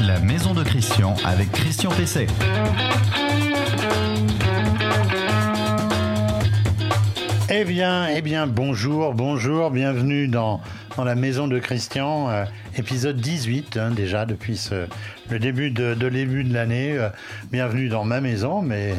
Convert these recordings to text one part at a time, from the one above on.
la maison de Christian avec Christian Pesset. Eh bien, eh bien, bonjour, bonjour, bienvenue dans, dans la maison de Christian, euh, épisode 18 hein, déjà depuis le début de, l'année. Euh, bienvenue dans ma maison, mais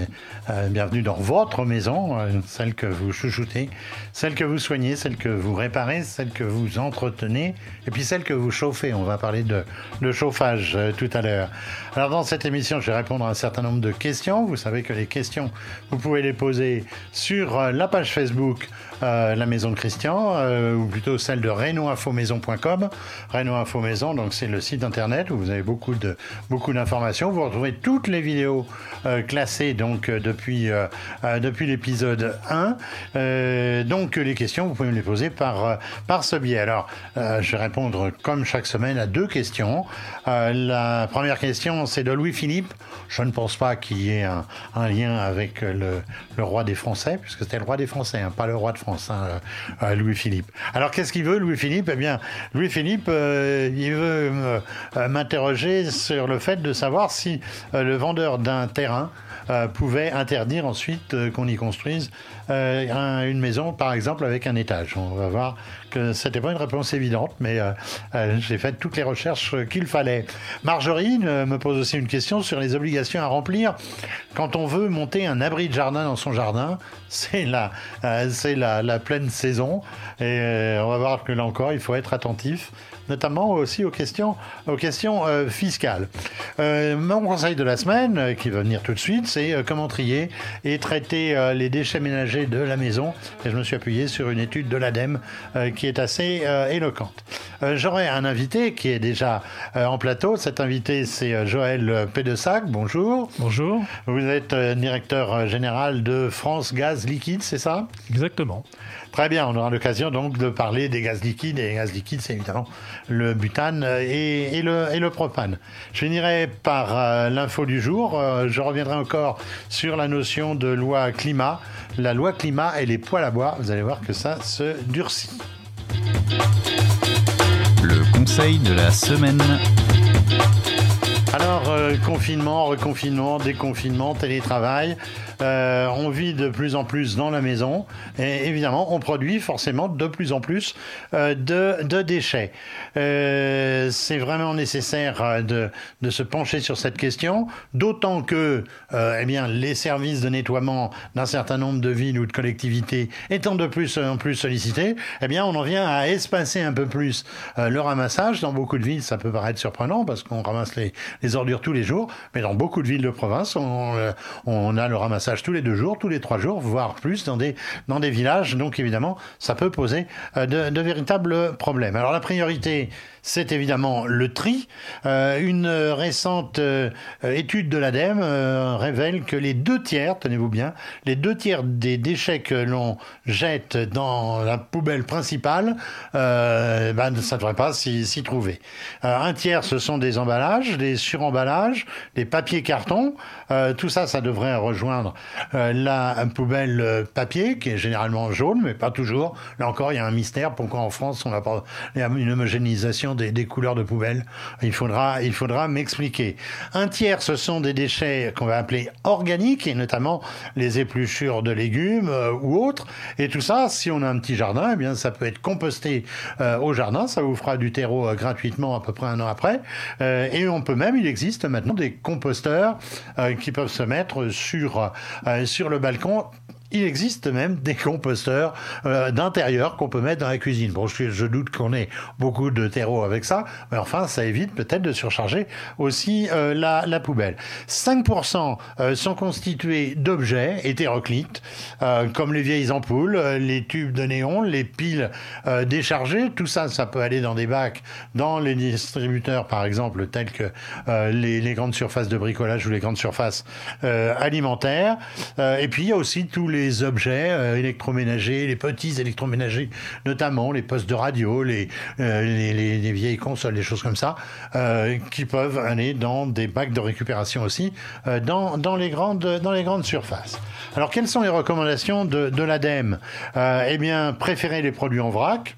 euh, bienvenue dans votre maison, euh, celle que vous chouchoutez, celle que vous soignez, celle que vous réparez, celle que vous entretenez, et puis celle que vous chauffez. On va parler de, chauffage tout à l'heure. Alors dans cette émission, je vais répondre à un certain nombre de questions. Vous savez que les questions, vous pouvez les poser sur la page Facebook La Maison de Christian, ou plutôt celle de renoinfomaison.com. Info Maison, donc c'est le site internet où vous avez beaucoup de beaucoup d'informations. Vous retrouvez toutes les vidéos euh, classées donc euh, depuis euh, depuis l'épisode 1. Euh, donc les questions, vous pouvez me les poser par par ce biais. Alors, je vais répondre comme chaque semaine à deux questions. La première question, c'est de Louis Philippe. Je ne pense pas qu'il y ait un, lien avec le, roi des Français, puisque c'était le roi des Français, hein, pas le roi de France, hein, Louis Philippe. Alors qu'est-ce qu'il veut, Louis Philippe Eh bien, Louis Philippe, il veut euh, m'interroger sur le fait de savoir si euh, le vendeur d'un terrain euh, pouvait interdire ensuite euh, qu'on y construise euh, un- une maison, par exemple, avec un étage. On va voir que c'était pas une réponse évidente, mais j'ai fait toutes les recherches qu'il fallait. Marjorie me pose aussi une question sur les obligations à remplir quand on veut monter un abri de jardin dans son jardin. C'est la, c'est la, pleine saison, et on va voir que là encore, il faut être attentif notamment aussi aux questions, aux questions fiscales. Mon conseil de la semaine, qui va venir tout de suite, c'est euh, comment trier et traiter euh, les déchets ménagers de la maison. Et je me suis appuyé sur une étude de l'ADEME euh, qui est assez éloquente. J'aurai un invité qui est déjà en plateau. Cet invité, c'est Joël Pédessac. Bonjour. Bonjour. Vous êtes directeur général de France Gaz Liquide, c'est ça? Exactement. Très bien, on aura l'occasion donc de parler des gaz liquides. Et les gaz liquides, c'est évidemment le butane et, et le, et le propane. Je finirai par l'info du jour. Je reviendrai encore sur la notion de loi climat. La loi climat et les poils à bois. Vous allez voir que ça se durcit. Le conseil de la semaine. Alors, euh, confinement, reconfinement, déconfinement, télétravail, euh, on vit de plus en plus dans la maison et évidemment, on produit forcément de plus en plus euh, de, déchets. Euh, C'est vraiment nécessaire de, se pencher sur cette question, d'autant que eh bien, les services de nettoiement d'un certain nombre de villes ou de collectivités étant de plus en plus sollicités, eh bien, on en vient à espacer un peu plus le ramassage. Dans beaucoup de villes, ça peut paraître surprenant parce qu'on ramasse les, ordures tous les jours, mais dans beaucoup de villes de province, on, on a le ramassage tous les deux jours, tous les trois jours, voire plus dans des, villages. Donc évidemment, ça peut poser euh, de véritables problèmes. Alors la priorité, c'est évidemment le tri. Euh, une récente euh, étude de l'ADEME euh, révèle que les deux tiers, tenez-vous bien, les deux tiers des déchets que l'on jette dans la poubelle principale, ben, ça ne devrait pas s'y trouver. Un tiers, ce sont des emballages, des suremballages, des papiers cartons. Tout ça, ça devrait rejoindre la poubelle papier, qui est généralement jaune, mais pas toujours. Là encore, il y a un mystère. Pourquoi en France, on n'a pas une homogénéisation des, couleurs de poubelle Il faudra, il faudra m'expliquer. Un tiers, ce sont des déchets qu'on va appeler organiques, et notamment les épluchures de légumes euh, ou autres. Et tout ça, si on a un petit jardin, eh bien, ça peut être composté euh, au jardin. Ça vous fera du terreau euh, gratuitement à peu près un an après. Et on peut même, il existe maintenant des composteurs qui peuvent se mettre sur, sur le balcon il existe même des composteurs euh, d'intérieur qu'on peut mettre dans la cuisine. Bon, je, doute qu'on ait beaucoup de terreau avec ça, mais enfin, ça évite peut-être de surcharger aussi euh, la, poubelle. 5% euh, sont constitués d'objets hétéroclites, euh, comme les vieilles ampoules, les tubes de néon, les piles déchargées. Tout ça, ça peut aller dans des bacs, dans les distributeurs, par exemple, tels que les, grandes surfaces de bricolage ou les grandes surfaces alimentaires. Et puis, il y a aussi tous les objets euh, électroménagers, les petits électroménagers, notamment les postes de radio, les, euh, les, les- les vieilles consoles, des choses comme ça, euh, qui peuvent aller dans des bacs de récupération aussi, dans, les grandes, dans les grandes surfaces. Alors, quelles sont les recommandations de, de l'ADEME? Eh bien, préférer les produits en vrac.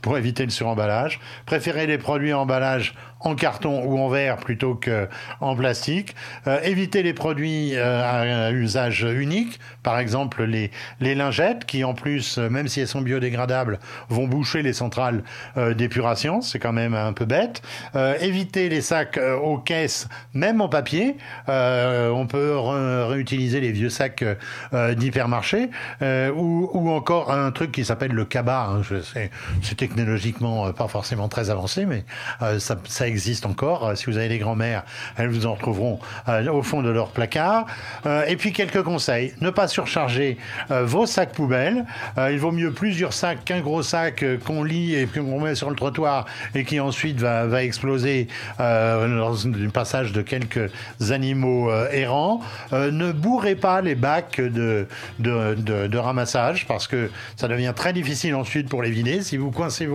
pour éviter le suremballage. Préférez les produits en emballage en carton ou en verre plutôt que en plastique. Euh, éviter les produits euh, à usage unique, par exemple les, les lingettes qui en plus, euh, même si elles sont biodégradables, vont boucher les centrales d'épuration. C'est quand même un peu bête. éviter les sacs aux caisses, même en papier. on peut réutiliser les vieux sacs d'hypermarché ou, ou, encore un truc qui s'appelle le cabas. Hein. C'est technologiquement pas forcément très avancé, mais ça, ça existe encore. Euh, si vous avez des grands-mères, elles vous en retrouveront euh, au fond de leur placard. Euh, et puis quelques conseils. Ne pas surcharger vos sacs poubelles. il vaut mieux plusieurs sacs qu'un gros sac qu'on lit et qu'on met sur le trottoir et qui ensuite va, exploser lors du passage de quelques animaux errants. ne bourrez pas les bacs de, ramassage parce que ça devient très difficile ensuite pour les vider. Si vous coincez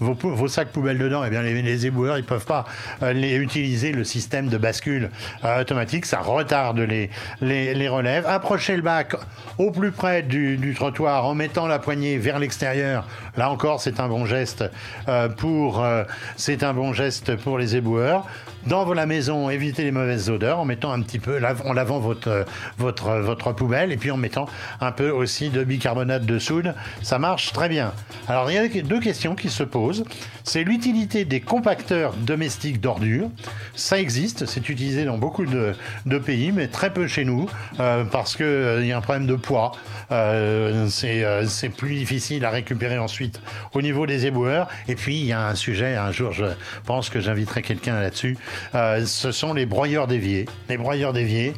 vos sacs poubelles dedans, et eh bien les, les éboueurs ils peuvent pas euh, les, utiliser le système de bascule euh, automatique, ça retarde les, les, relèves. Approchez le bac au plus près du, trottoir en mettant la poignée vers l'extérieur. Là encore, c'est un bon geste euh, pour un bon geste pour les éboueurs. Dans la maison, évitez les mauvaises odeurs en mettant un petit peu, en lavant votre, votre, votre poubelle et puis en mettant un peu aussi de bicarbonate de soude. Ça marche très bien. Alors, il y a deux questions qui se posent. C'est l'utilité des compacteurs domestique d'ordures. Ça existe, c'est utilisé dans beaucoup de, pays, mais très peu chez nous, euh, parce qu'il euh, y a un problème de poids. Euh, c'est plus difficile à récupérer ensuite au niveau des éboueurs. Et puis, il y a un sujet, un jour, je pense que j'inviterai quelqu'un là-dessus. ce sont les broyeurs d'évier. Les broyeurs d'évier,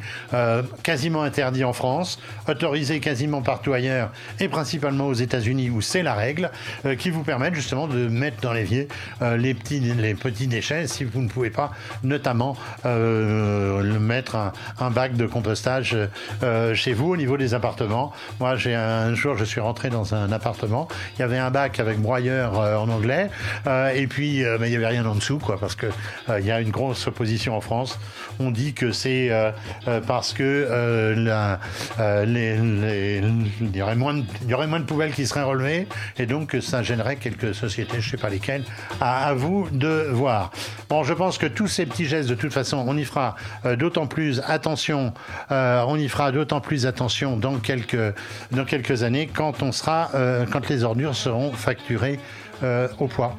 quasiment interdits en France, autorisés quasiment partout ailleurs, et principalement aux États-Unis où c'est la règle, qui vous permettent justement de mettre dans l'évier les petits, les petits déchets si vous ne pouvez pas notamment euh, mettre un, bac de compostage euh, chez vous au niveau des appartements. Moi, j'ai un jour, je suis rentré dans un appartement, il y avait un bac avec broyeur euh, en anglais, et puis il n'y avait rien en dessous, quoi, parce que il y a une grosse opposition en France. On dit que c'est parce que il y aurait moins de, il y aurait moins de poubelles qui seraient relevées, et donc ça gênerait quelques sociétés, je ne sais pas lesquelles. À vous de voir. Bon, je pense que tous ces petits gestes, de toute façon, on y fera euh, d'autant plus attention. Euh, on y fera d'autant plus attention dans quelques dans quelques années quand on sera euh, quand les ordures seront facturées au poids.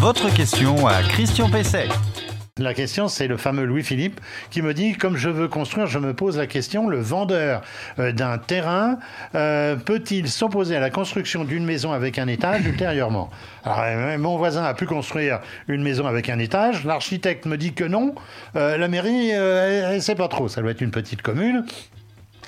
Votre question à Christian Pesset. La question, c'est le fameux Louis-Philippe qui me dit, comme je veux construire, je me pose la question, le vendeur euh, d'un terrain euh, peut-il s'opposer à la construction d'une maison avec un étage ultérieurement? Alors, euh, mon voisin a pu construire une maison avec un étage, l'architecte me dit que non, la mairie, elle, ne sait pas trop, ça doit être une petite commune.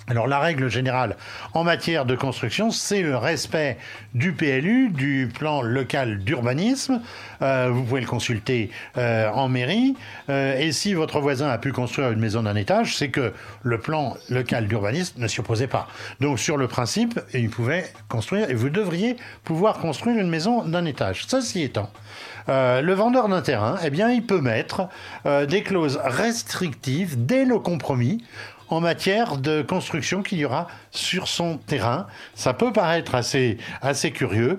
Alors la règle générale en matière de construction, c'est le respect du PLU, du plan local d'urbanisme. Euh, vous pouvez le consulter euh, en mairie. Euh, et si votre voisin a pu construire une maison d'un étage, c'est que le plan local d'urbanisme ne s'y opposait pas. Donc sur le principe, il pouvait construire et vous devriez pouvoir construire une maison d'un étage. Ceci étant, le vendeur d'un terrain, eh bien, il peut mettre des clauses restrictives dès le compromis en matière de construction qu'il y aura sur son terrain. Ça peut paraître assez, curieux.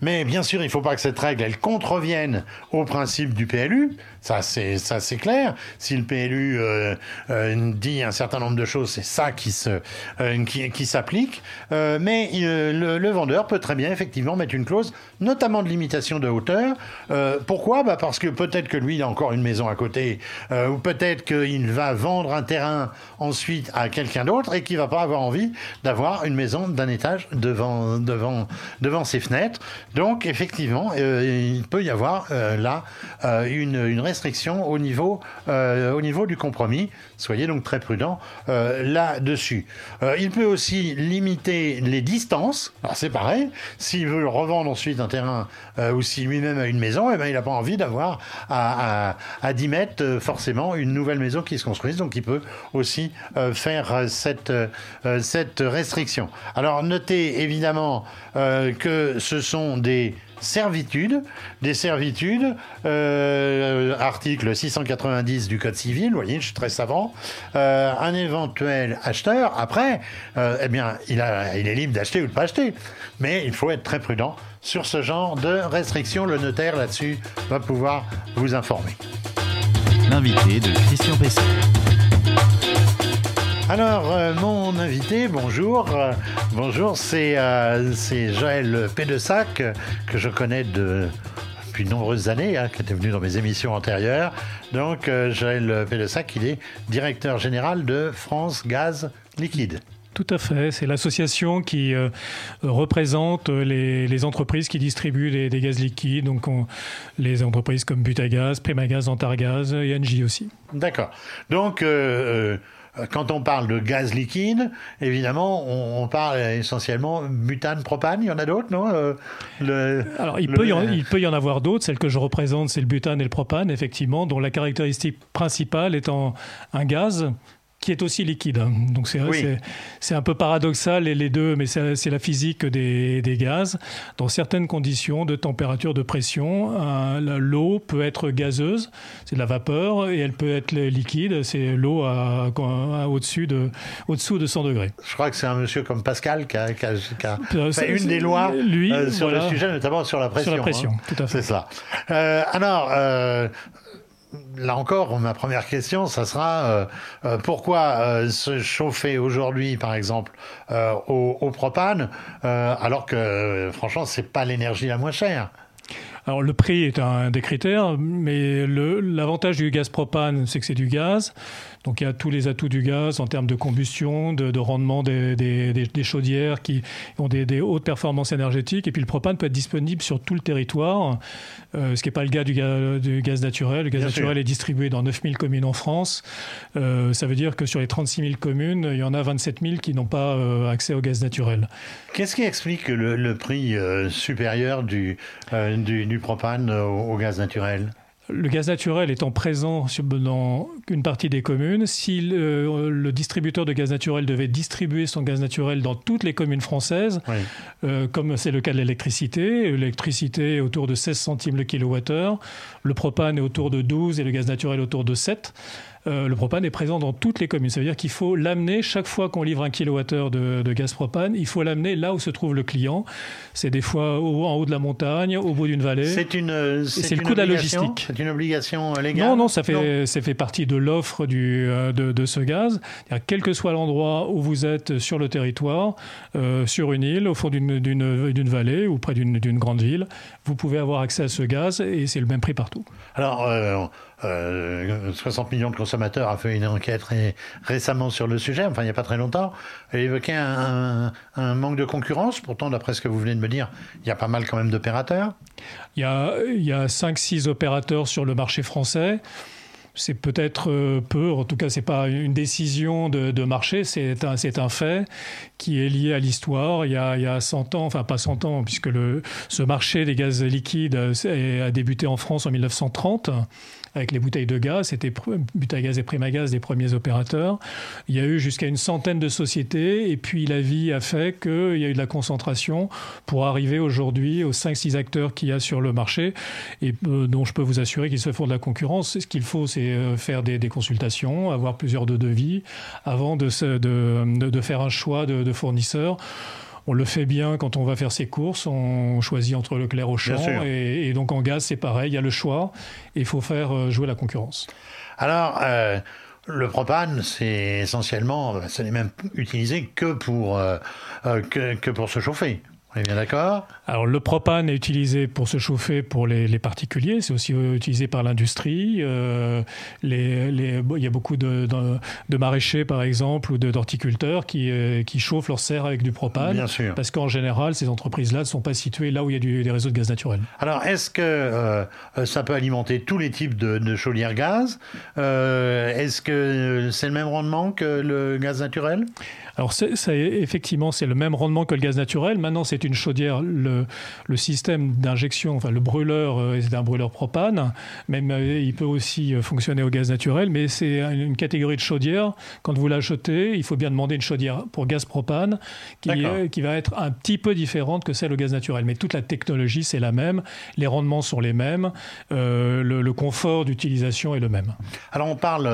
Mais bien sûr, il ne faut pas que cette règle, elle contrevienne au principe du PLU. Ça, c'est ça, c'est clair. Si le PLU euh, euh, dit un certain nombre de choses, c'est ça qui se euh, qui, qui s'applique. mais le, vendeur peut très bien effectivement mettre une clause, notamment de limitation de hauteur. pourquoi? Bah parce que peut-être que lui il a encore une maison à côté, ou peut-être qu'il va vendre un terrain ensuite à quelqu'un d'autre et qu'il va pas avoir envie d'avoir une maison d'un étage devant devant devant ses fenêtres. Donc effectivement, il peut y avoir là une une restriction au niveau, euh, au niveau du compromis. Soyez donc très prudent euh, là-dessus. Euh, il peut aussi limiter les distances. Alors c'est pareil, s'il veut revendre ensuite un terrain ou si lui-même a une maison, eh ben, il n'a pas envie d'avoir à, à, 10 mètres forcément une nouvelle maison qui se construise. Donc il peut aussi faire cette, restriction. Alors notez évidemment que ce sont des servitudes, des servitudes, euh, article 690 du Code civil, vous voyez, je suis très savant, euh, un éventuel acheteur, après, euh, eh bien, il, a, il est libre d'acheter ou de pas acheter, mais il faut être très prudent sur ce genre de restrictions. Le notaire, là-dessus, va pouvoir vous informer. L'invité de Christian Pesset. Alors, euh, mon invité, bonjour. Euh, bonjour, c'est euh, Joël Pédessac, que je connais de, depuis de nombreuses années, hein, qui était venu dans mes émissions antérieures. Donc, euh, Joël Pédessac, il est directeur général de France Gaz Liquide. Tout à fait. C'est l'association qui euh, représente les, les entreprises qui distribuent des gaz liquides. Donc, on- les entreprises comme Butagaz, Primagaz, Antargaz et Engie aussi. D'accord. Donc, euh, quand on parle de gaz liquide, évidemment, on, on parle essentiellement butane, propane. Il y en a d'autres, non Euh, le- Alors, il, le- peut y en, il peut y en avoir d'autres. Celle que je représente, c'est le butane et le propane, effectivement, dont la caractéristique principale étant un gaz qui est aussi liquide. Donc c'est Oui. c'est- un peu paradoxal les, les deux, mais c'est la physique des, des gaz. Dans certaines conditions de température, de pression, la- l'eau peut être gazeuse, c'est de la vapeur, et elle peut être liquide, c'est l'eau à- à- au-dessus de, au-dessous de 100 degrés. Je crois que c'est un monsieur comme Pascal qui a, qui a- qui a Euh, fait une des lois lui, euh, sur voilà. le sujet, notamment sur la pression. Sur la pression, hein. tout à fait. C'est ça. Euh, alors, euh, là encore, ma première question, ça sera euh, euh, pourquoi euh, se chauffer aujourd'hui, par exemple, au, au propane, alors que, franchement, c'est pas l'énergie la moins chère? Alors le prix est un des critères, mais l'avantage du gaz propane, c'est que c'est du gaz. Donc il y a tous les atouts du gaz en termes de combustion, de, de rendement des, des- des- des chaudières qui ont des, hautes performances énergétiques. Et puis le propane peut être disponible sur tout le territoire, euh, ce qui n'est pas le cas du, ga- du gaz naturel. Le gaz Bien naturel sûr. est distribué dans 9000 communes en France. Euh, ça veut dire que sur les 36 000 communes, il y en a 27 000 qui n'ont pas euh, accès au gaz naturel. Qu'est-ce qui explique le, le prix euh, supérieur du, euh, du, du propane au, au gaz naturel Le gaz naturel étant présent dans une partie des communes, si le, le distributeur de gaz naturel devait distribuer son gaz naturel dans toutes les communes françaises, Oui. euh, comme c'est le cas de l'électricité, l'électricité est autour de 16 centimes le kilowattheure, le propane est autour de 12 et le gaz naturel autour de 7. Euh, le propane est présent dans toutes les communes. Ça veut dire qu'il faut l'amener, chaque fois qu'on livre un kilowattheure de, de gaz propane, il faut l'amener là où se trouve le client. C'est des fois au- en haut de la montagne, au bout d'une vallée. C'est une, c'est le coût de la obligation logistique. C'est une obligation légale Non, non, ça fait, ça fait partie de l'offre du, euh, de, de ce gaz. Quel que soit l'endroit où vous êtes sur le territoire, euh, sur une île, au fond d'une- vallée ou près d'une d'une grande ville, vous pouvez avoir accès à ce gaz et c'est le même prix partout. Alors, euh, euh, 60 millions de consommateurs a fait une enquête ré- récemment sur le sujet, enfin il n'y a pas très longtemps, et évoquait un, un- manque de concurrence. Pourtant, d'après ce que vous venez de me dire, il y a pas mal quand même d'opérateurs. Il y a, il y a 5-6 opérateurs sur le marché français. C'est peut-être euh, peu, en tout cas, c'est pas une décision de, marché, c'est un, fait qui est lié à l'histoire. Il, y a- il y a 100 ans, enfin pas 100 ans, puisque ce marché des gaz liquides euh, a débuté en France en 1930 avec les bouteilles de gaz. C'était Butagaz et Primagaz les premiers opérateurs. Il y a eu jusqu'à une centaine de sociétés et puis la vie a fait qu'il y a eu de la concentration pour arriver aujourd'hui aux 5-6 acteurs qu'il y a sur le marché et euh, dont je peux vous assurer qu'ils se font de la concurrence. Ce qu'il faut, c'est euh, faire des, consultations, avoir plusieurs de devis avant de, faire un choix de, de fournisseur. On le fait bien quand on va faire ses courses, on choisit entre Leclerc au champ et, et donc en gaz c'est pareil, il y a le choix et il faut faire euh, jouer la concurrence. Alors, euh, le propane, c'est essentiellement, ce n'est même utilisé que pour, euh, euh, que, que pour se chauffer. On est bien d'accord? Alors le propane est utilisé pour se chauffer pour les, les particuliers, c'est aussi utilisé par l'industrie. Euh, les, les- bon, il y a beaucoup de, de, de maraîchers par exemple ou d'horticulteurs qui, euh, qui chauffent leurs serres avec du propane. Bien sûr. Parce qu'en général, ces entreprises-là ne sont pas situées là où il y a du- des réseaux de gaz naturel. Alors, est-ce que euh, ça peut alimenter tous les types de, de chaudières gaz? Est-ce que c'est le même rendement que le gaz naturel? Alors c'est- effectivement, c'est le même rendement que le gaz naturel. Maintenant, c'est une chaudière, le, le système d'injection, enfin le brûleur est un brûleur propane, même il peut aussi fonctionner au gaz naturel, mais c'est une catégorie de chaudière. Quand vous l'achetez, il faut bien demander une chaudière pour gaz propane qui, qui va être un petit peu différente que celle au gaz naturel. Mais toute la technologie, c'est la même, les rendements sont les mêmes, le, le confort d'utilisation est le même. Alors on parle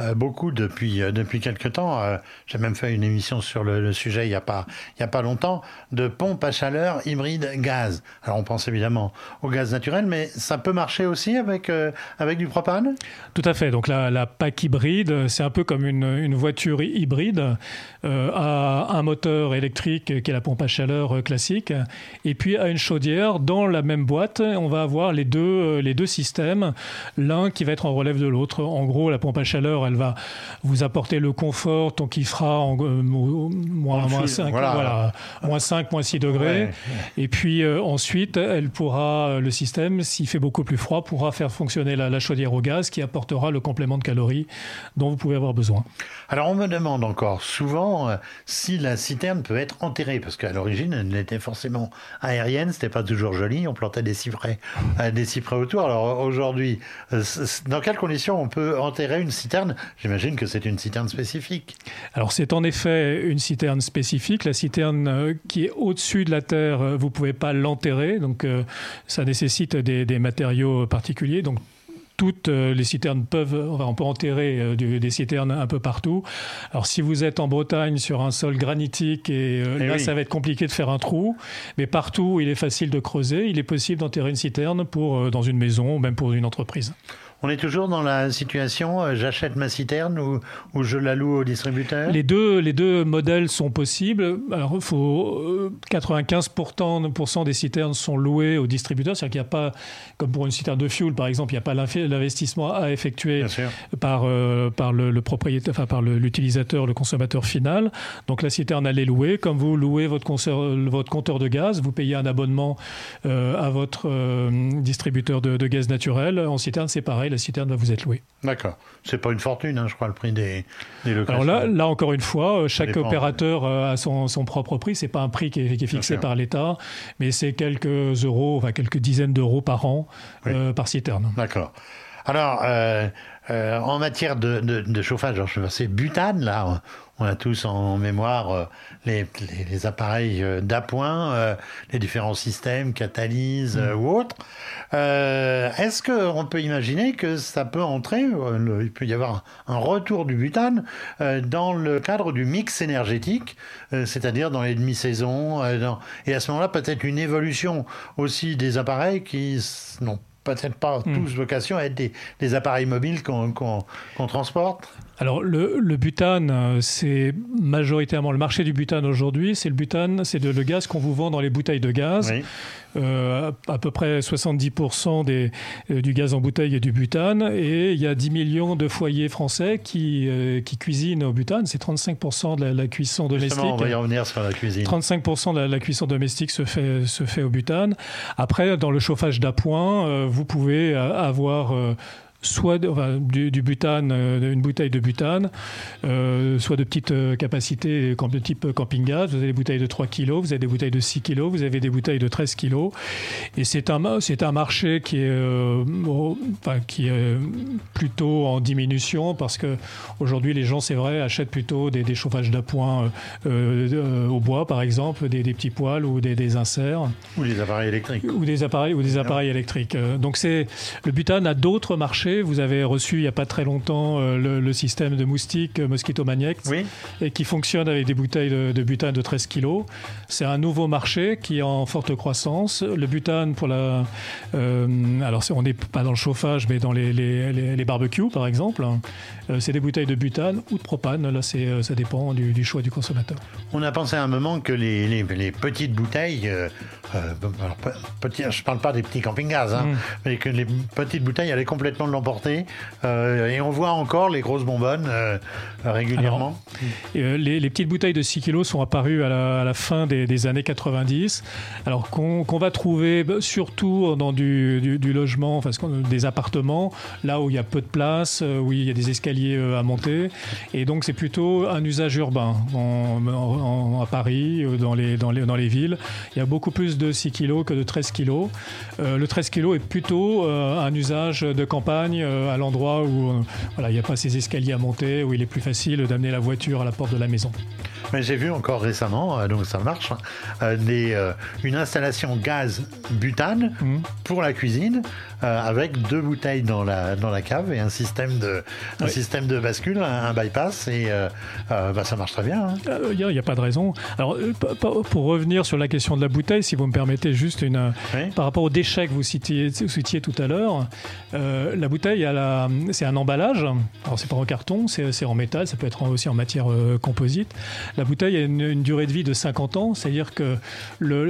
euh, beaucoup depuis, euh, depuis quelques temps, euh, j'ai même fait une émission sur le, sujet il n'y a, pas, il y a pas longtemps, de pompes à chaleur hybride gaz. Alors on pense évidemment au gaz naturel, mais ça peut marcher aussi avec, avec du propane? Tout à fait. Donc la, la PAC hybride, c'est un peu comme une, une voiture hybride à un moteur électrique qui est la pompe à chaleur classique, et puis à une chaudière. Dans la même boîte, on va avoir les deux, les deux systèmes, l'un qui va être en relève de l'autre. En gros, la pompe à chaleur, elle va vous apporter le confort tant qu'il fera en, euh, moins, moins, 5, voilà. moins 5, moins 6 degrés. Et puis euh, ensuite, elle pourra, euh, le système, s'il fait beaucoup plus froid, pourra faire fonctionner la, chaudière au gaz qui apportera le complément de calories dont vous pouvez avoir besoin. Alors on me demande encore souvent si la citerne peut être enterrée, parce qu'à l'origine, elle n'était forcément aérienne, c'était pas toujours joli, on plantait des cyprès, des cyprès autour. Alors aujourd'hui, dans quelles conditions on peut enterrer une citerne? J'imagine que c'est une citerne spécifique. Alors c'est en effet une citerne spécifique. La citerne euh, qui est au-dessus de la terre, euh, vous ne pouvez pas l'enterrer, donc euh, ça nécessite des, matériaux particuliers. Donc toutes les citernes peuvent, on peut enterrer des citernes un peu partout. Alors si vous êtes en Bretagne sur un sol granitique et, eh là ça va être compliqué de faire un trou, mais partout il est facile de creuser, il est possible d'enterrer une citerne pour dans une maison ou même pour une entreprise. On est toujours dans la situation euh, j'achète ma citerne ou, ou, je la loue au distributeur? Les deux, les deux modèles sont possibles. Alors, faut, 95% euh, des citernes sont louées au distributeur, c'est-à-dire qu'il n'y a pas, comme pour une citerne de fuel par exemple, il n'y a pas l'investissement à effectuer par, euh, par le, propriétaire, enfin par l'utilisateur, le, consommateur final. Donc la citerne, elle est louée. Comme vous louez votre, votre compteur de gaz, vous payez un abonnement à votre distributeur de, de, gaz naturel. En citerne, c'est pareil la citerne va vous être louée. D'accord. C'est pas une fortune, hein, je crois, le prix des, des locations. Alors là, là, encore une fois, euh, chaque opérateur euh, a son, son, propre prix. C'est pas un prix qui est, fixé par l'État, mais c'est quelques euros, enfin quelques dizaines d'euros par an euh, par citerne. D'accord. Alors, en matière de, de, de chauffage, je vais passer butane, là on a tous en mémoire euh, les, les, appareils euh, d'appoint, euh, les différents systèmes, catalyse mm. ou autres. Est-ce qu'on peut imaginer que ça peut entrer, il peut y avoir un retour du butane dans le cadre du mix énergétique, c'est-à-dire dans les demi-saisons, et à ce moment-là peut-être une évolution aussi des appareils qui n'ont peut-être pas mm. tous vocation à être des, appareils mobiles qu'on transporte alors le, butane, euh, c'est majoritairement le marché du butane aujourd'hui. C'est le butane, c'est le gaz qu'on vous vend dans les bouteilles de gaz. Euh, à peu près 70% des, euh, du gaz en bouteille est du butane. Et il y a 10 millions de foyers français qui, qui cuisinent au butane. C'est 35% de la, cuisson domestique. on va y revenir sur la cuisine. 35% de la, cuisson domestique se fait, se fait au butane. Après, dans le chauffage d'appoint, vous pouvez avoir soit du, butane, euh, une bouteille de butane, euh, soit de petites euh, capacités de type camping-gaz. Vous avez des bouteilles de 3 kg, vous avez des bouteilles de 6 kg, vous avez des bouteilles de 13 kg. Et c'est un, c'est un marché qui est, enfin, qui est plutôt en diminution parce que aujourd'hui les gens, c'est vrai, achètent plutôt des, chauffages d'appoint au bois, par exemple, des, petits poêles ou des, inserts. Ou des appareils électriques. Ou des appareils, ou des appareils électriques. Donc c'est, le butane a d'autres marchés vous avez reçu il n'y a pas très longtemps euh, le, système de moustiques euh, Mosquito Magnex et qui fonctionne avec des bouteilles de, butane de 13 kg. C'est un nouveau marché qui est en forte croissance. Le butane pour la... Euh, alors on n'est pas dans le chauffage mais dans les, les, barbecues par exemple. c'est des bouteilles de butane ou de propane. Là ça dépend du, choix du consommateur. On a pensé à un moment que les, petites bouteilles, je ne parle pas des petits camping-gaz, hein, mm. mais que les petites bouteilles allaient complètement l'emporter. et on voit encore les grosses bonbonnes régulièrement. les, petites bouteilles de 6 kilos sont apparues à la, fin des, années 90. Alors qu'on va trouver bah, surtout dans du, logement, enfin, des appartements, là où il y a peu de place, où il y a des escaliers à monter. Et donc c'est plutôt un usage urbain. à Paris, dans les, villes, il y a beaucoup plus de 6 kilos que de 13 kilos. Euh, le 13 kg est plutôt euh, un usage de campagne euh, à l'endroit où voilà, il n'y a pas ces escaliers à monter, où il est plus facile d'amener la voiture à la porte de la maison. Mais j'ai vu encore récemment, donc ça marche, des, une installation gaz butane mmh. pour la cuisine avec deux bouteilles dans la, dans la cave et un système de, un système de bascule, un, bypass et bah, ça marche très bien. Il hein. n'y a, pas de raison. Alors pour revenir sur la question de la bouteille, si vous me permettez juste une, par rapport au déchets que vous citiez, citiez tout à l'heure, euh, la bouteille, c'est un emballage. Alors, c'est pas en carton, c'est en métal, ça peut être aussi en matière euh, composite. La bouteille a une, durée de vie de 50 ans, c'est-à-dire que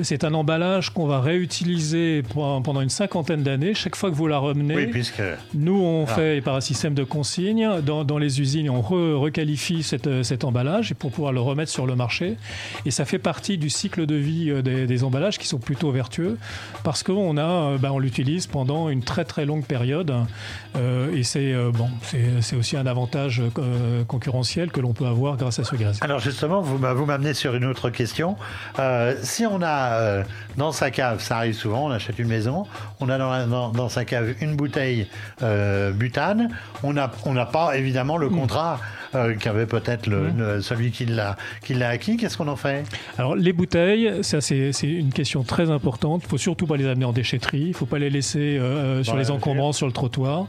c'est un emballage qu'on va réutiliser pendant une cinquantaine d'années. Chaque fois que vous la remenez, puisque... nous, on ah. fait par un système de consigne. Dans, les usines, on requalifie cet emballage pour pouvoir le remettre sur le marché. Et ça fait partie du cycle de vie euh, des, des emballages qui sont plutôt vertueux parce qu'on euh, ben, on l'utilise pendant une très très longue période. Euh, et c'est euh, bon, c'est aussi un avantage concurrentiel que l'on peut avoir grâce à ce gaz. Alors justement, vous, vous m'amenez sur une autre question. si on a dans sa cave, ça arrive souvent, on achète une maison, on a dans, dans, sa cave une bouteille butane, on n'a on pas évidemment le mm. contrat qu'avait peut-être mm. celui qui l'a acquis. Qu'est-ce qu'on en fait? Alors les bouteilles, ça c'est une question très importante. Il faut surtout pas les amener en déchetterie. Il ne faut pas les laisser euh, sur les encombrants sur le trottoir.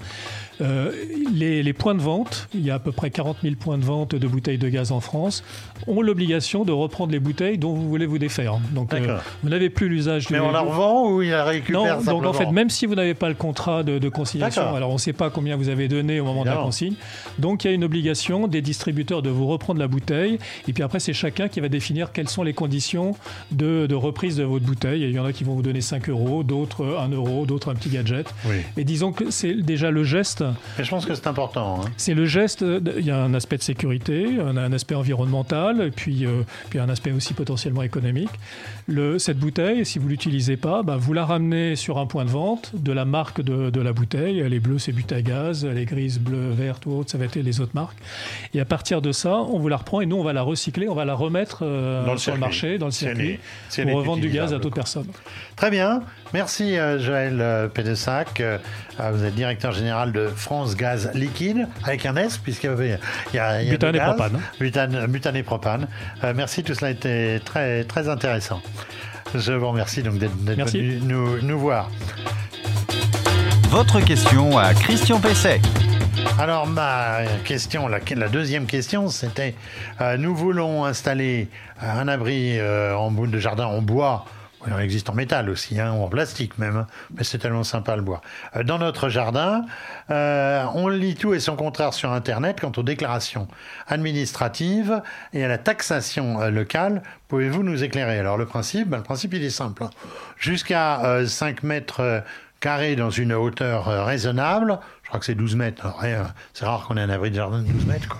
Euh, les, points de vente, il y a à peu près 40 000 points de vente de bouteilles de gaz en France, ont l'obligation de reprendre les bouteilles dont vous voulez vous défaire. Donc euh, vous n'avez plus l'usage du. Mais on la revend ou il la récupère Non, donc en fait, même si vous n'avez pas le contrat de, consignation, alors on ne sait pas combien vous avez donné au moment de la consigne, donc il y a une obligation des distributeurs de vous reprendre la bouteille, et puis après c'est chacun qui va définir quelles sont les conditions de, reprise de votre bouteille. il y en a qui vont vous donner 5 euros, d'autres 1 euro, d'autres un petit gadget. Mais disons que c'est déjà le geste mais je pense que c'est important. Hein. C'est le geste. Il y a un aspect de sécurité, un, un aspect environnemental, et puis, euh, puis un aspect aussi potentiellement économique. Le, cette bouteille, si vous l'utilisez pas, bah, vous la ramenez sur un point de vente de la marque de, de la bouteille. Elle est bleue, c'est Butagaz. Elle est grise, bleue, verte ou autre, ça va être les autres marques. Et à partir de ça, on vous la reprend et nous, on va la recycler, on va la remettre euh, sur le marché, dans le circuit, pour revendre du gaz à toute personne. Très bien. Merci euh, Joël Pédessac. vous êtes directeur général de France Gaz Liquide, avec un S, puisqu'il y avait il y a, et propane. Butane, et propane. Euh, merci, tout cela a été très, très intéressant. Je vous remercie donc d'être venu nous, nous voir. Votre question à Christian Pesset. Alors ma question, la, la deuxième question, c'était euh, nous voulons installer un abri euh, en bout de jardin en bois il existe en métal aussi, hein, ou en plastique même, mais c'est tellement sympa le bois. Euh, dans notre jardin, euh, on lit tout et son contraire sur Internet quant aux déclarations administratives et à la taxation euh, locale. Pouvez-vous nous éclairer? Alors le principe, ben, le principe il est simple. Hein. Jusqu'à 5 mètres carrés dans une hauteur raisonnable, je crois que c'est 12 mètres. C'est rare qu'on ait un abri de jardin de 12 mètres.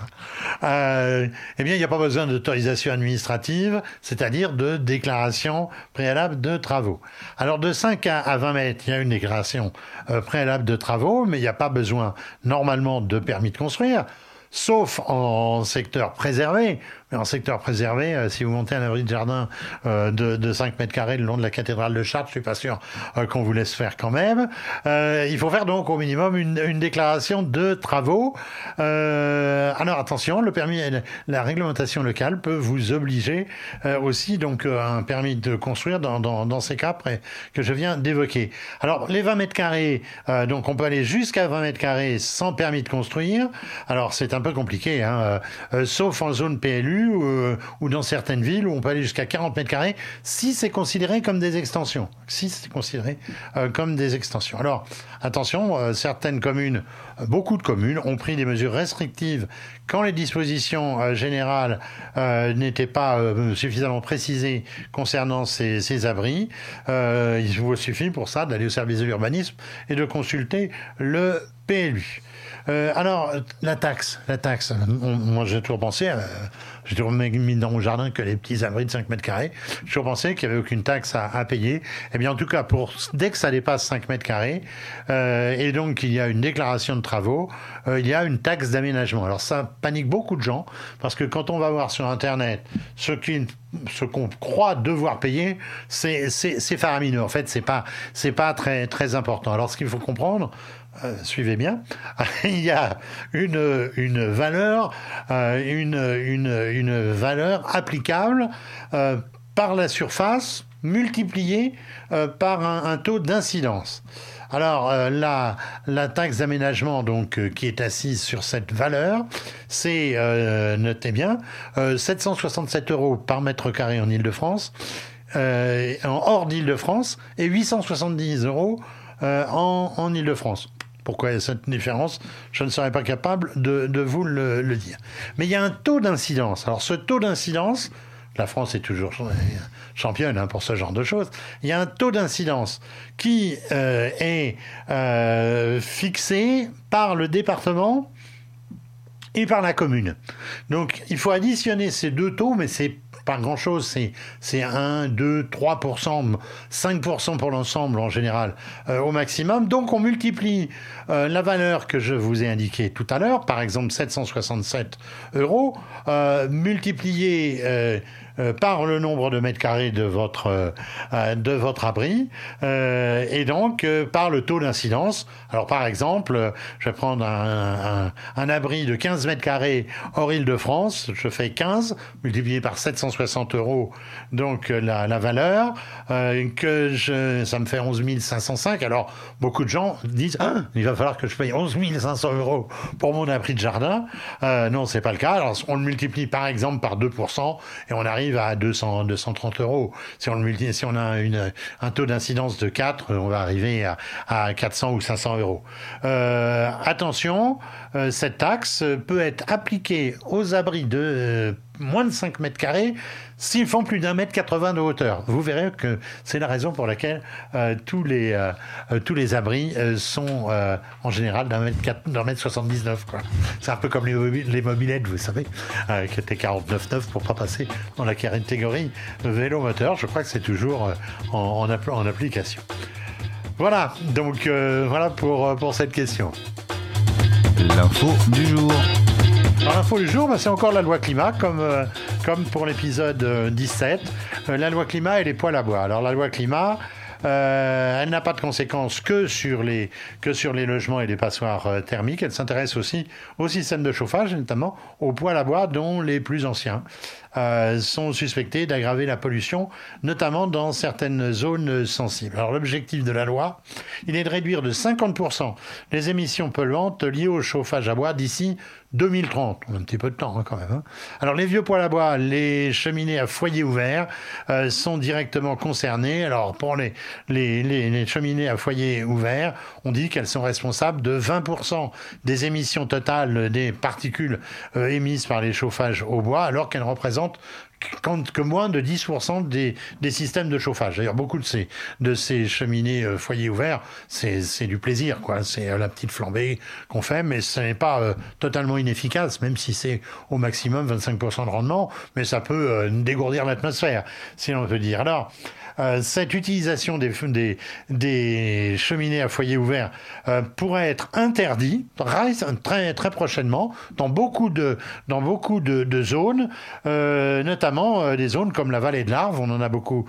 Euh, eh bien, il n'y a pas besoin d'autorisation administrative, c'est-à-dire de déclaration préalable de travaux. Alors, de 5 à 20 mètres, il y a une déclaration euh, préalable de travaux, mais il n'y a pas besoin normalement de permis de construire sauf en secteur préservé, mais en secteur préservé, euh, si vous montez un abri de jardin euh, de, de, 5 mètres carrés le long de la cathédrale de Chartres, je suis pas sûr euh, qu'on vous laisse faire quand même. il faut faire donc au minimum une, déclaration de travaux. alors attention, le permis, la réglementation locale peut vous obliger aussi donc un permis de construire dans, ces cas que je viens d'évoquer. Alors les 20 mètres carrés, donc on peut aller jusqu'à 20 mètres carrés sans permis de construire. Alors c'est un peu compliqué, hein, sauf en zone PLU euh, ou, dans certaines villes où on peut aller jusqu'à 40 mètres carrés si c'est considéré comme des extensions. Si c'est considéré euh, comme des extensions. Alors, attention, euh, certaines communes, beaucoup de communes ont pris des mesures restrictives quand les dispositions générales n'étaient pas suffisamment précisées concernant ces, ces abris. il vous suffit pour ça d'aller au service de l'urbanisme et de consulter le PLU. Euh, alors, la taxe, la taxe. moi, j'ai toujours pensé, euh, j'ai toujours mis dans mon jardin que les petits abris de 5 mètres carrés. J'ai toujours pensé qu'il n'y avait aucune taxe à, payer. Eh bien, en tout cas, pour dès que ça dépasse 5 mètres carrés, euh, et donc qu'il y a une déclaration de travaux, il y a une taxe d'aménagement. Alors, ça panique beaucoup de gens parce que quand on va voir sur Internet ce qu'on croit devoir payer, c'est faramineux. En fait, c'est pas pas très très important. Alors, ce qu'il faut comprendre, euh, suivez bien, il y a une, une valeur, euh, applicable euh, par la surface multipliée par un, taux d'incidence. Alors la, la taxe d'aménagement donc qui est assise sur cette valeur, c'est notez bien 767 euros par mètre carré en Île-de-France, hors d'Île-de-France et 870 euros en, en Île-de-France. Pourquoi il y a cette différence Je ne serais pas capable de, vous le, dire. Mais il y a un taux d'incidence. Alors ce taux d'incidence, la France est toujours championne hein, pour ce genre de choses. Il y a un taux d'incidence qui euh, est euh, fixé par le département et par la commune. Donc il faut additionner ces deux taux, mais c'est pas grand-chose, c'est, c'est 1, 2, 3%, 5% pour l'ensemble en général euh, au maximum. Donc on multiplie euh, la valeur que je vous ai indiquée tout à l'heure, par exemple 767 euros, euh, multiplié par le nombre de mètres carrés de votre, euh, de votre abri euh, et donc par le taux d'incidence. Alors par exemple, je vais prendre un, un, abri de 15 mètres carrés hors Île-de-France, je fais 15 multiplié par 760 euros, donc la, la valeur, que je, ça me fait 11 505. Alors beaucoup de gens disent ah, il va falloir que je paye 11 500 euros pour mon abri de jardin. Euh, non, c'est pas le cas. Alors on le multiplie par exemple par 2% et on arrive à 200, 230 euros. Si on, le a un taux d'incidence de 4, on va arriver à, à 400 ou 500 euros. Euh, attention, euh, cette taxe peut être appliquée aux abris de euh, moins de 5 mètres carrés s'ils font plus d'un mètre 80 de hauteur. Vous verrez que c'est la raison pour laquelle euh, tous, les, tous les abris sont en général d'un mètre, d'un mètre 79. C'est un peu comme les, les mobilettes, vous savez, qui étaient 49,9 pour pas passer dans la catégorie vélo moteur. Je crois que c'est toujours en, en, en, application. Voilà, donc voilà pour, pour cette question. L'info du jour. L'info du jour, c'est encore la loi climat, comme, euh, pour l'épisode 17. Euh, la loi climat et les poils à bois. Alors la loi climat, euh, elle n'a pas de conséquences que sur les, que sur les logements et les passoires euh, thermiques. Elle s'intéresse aussi au système de chauffage, notamment aux poêles à bois, dont les plus anciens euh, sont suspectés d'aggraver la pollution, notamment dans certaines zones sensibles. Alors l'objectif de la loi, il est de réduire de 50% les émissions polluantes liées au chauffage à bois d'ici 2030. On a un petit peu de temps hein, quand même. Hein. Alors les vieux poêles à bois, les cheminées à foyer ouvert sont directement concernés. Alors pour les, les, cheminées à foyer ouvert, on dit qu'elles sont responsables de 20% des émissions totales des particules euh, émises par les chauffages au bois, alors qu'elles représentent que moins de 10% des, des, systèmes de chauffage. D'ailleurs, beaucoup de ces, de ces cheminées euh, foyer ouvert, c'est du plaisir, quoi. C'est euh, la petite flambée qu'on fait, mais ce n'est pas totalement inefficace, même si c'est au maximum 25% de rendement, mais ça peut dégourdir l'atmosphère, si on peut dire. Alors, euh, cette utilisation des, des, des, cheminées à foyer ouvert euh, pourrait être interdite très, très prochainement dans beaucoup de, dans beaucoup de, zones, euh, notamment des zones comme la vallée de l'Arve, on en a beaucoup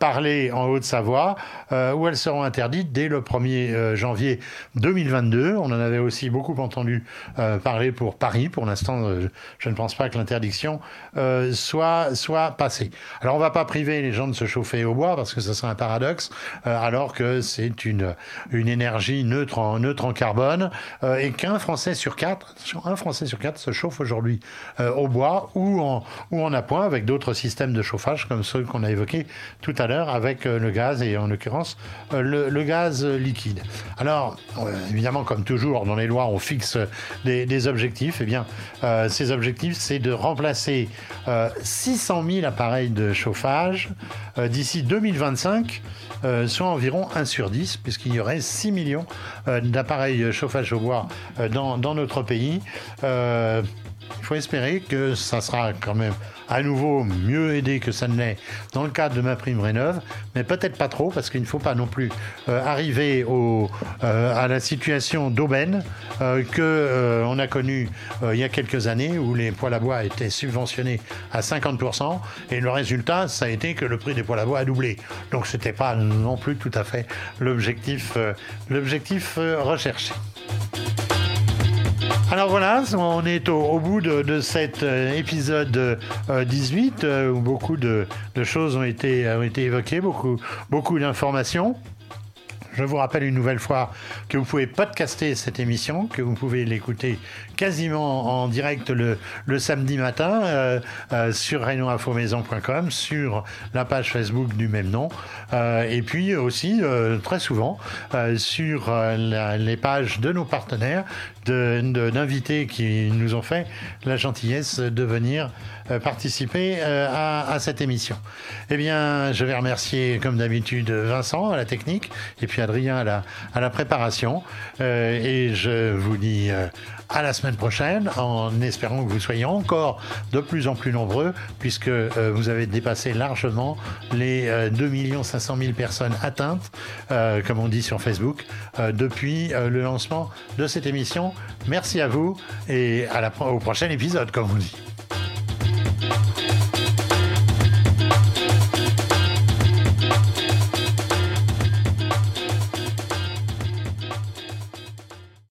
parlé en Haute-Savoie, où elles seront interdites dès le 1er janvier 2022. On en avait aussi beaucoup entendu parler pour Paris. Pour l'instant, je ne pense pas que l'interdiction soit, soit passée. Alors on ne va pas priver les gens de se chauffer au parce que ça serait un paradoxe, euh, alors que c'est une, une énergie neutre en, neutre en carbone, euh, et qu'un Français sur quatre, un Français sur quatre se chauffe aujourd'hui euh, au bois ou en, ou en appoint, avec d'autres systèmes de chauffage comme ceux qu'on a évoqués tout à l'heure avec le gaz et en l'occurrence le, gaz liquide. Alors, évidemment, comme toujours dans les lois, on fixe des, objectifs. Eh bien, ces objectifs, c'est de remplacer 600 000 appareils de chauffage d'ici 2025 euh, soit environ 1 sur 10, puisqu'il y aurait 6 millions euh, d'appareils chauffage au bois euh, dans, notre pays. il faut espérer que ça sera quand même à nouveau mieux aidé que ça ne l'est dans le cadre de ma prime rénov, mais peut-être pas trop parce qu'il ne faut pas non plus euh, arriver euh, à la situation d'aubaine euh, que on a connue il y a quelques années où les poêles à bois étaient subventionnés à 50% et le résultat ça a été que le prix des poêles à bois a doublé. Donc c'était pas non plus tout à fait l'objectif recherché. Alors voilà, on est au, bout de, cet euh, épisode 18 euh, euh, où beaucoup de, choses ont été, ont été évoquées, beaucoup, beaucoup d'informations. Je vous rappelle une nouvelle fois que vous pouvez podcaster cette émission, que vous pouvez l'écouter quasiment en direct le, samedi matin euh, euh, sur renoinfomaison.com, sur la page Facebook du même nom, euh, et puis aussi très souvent sur les pages de nos partenaires, d'invités qui nous ont fait la gentillesse de venir participer à, cette émission. Eh bien, je vais remercier comme d'habitude Vincent à la technique et puis Adrien à la, à la préparation. et je vous dis à la semaine prochaine en espérant que vous soyez encore de plus en plus nombreux puisque euh, vous avez dépassé largement les 2 500 000 personnes atteintes, euh, comme on dit sur Facebook, euh, depuis le lancement de cette émission. Merci à vous et à la, au prochain épisode, comme on dit.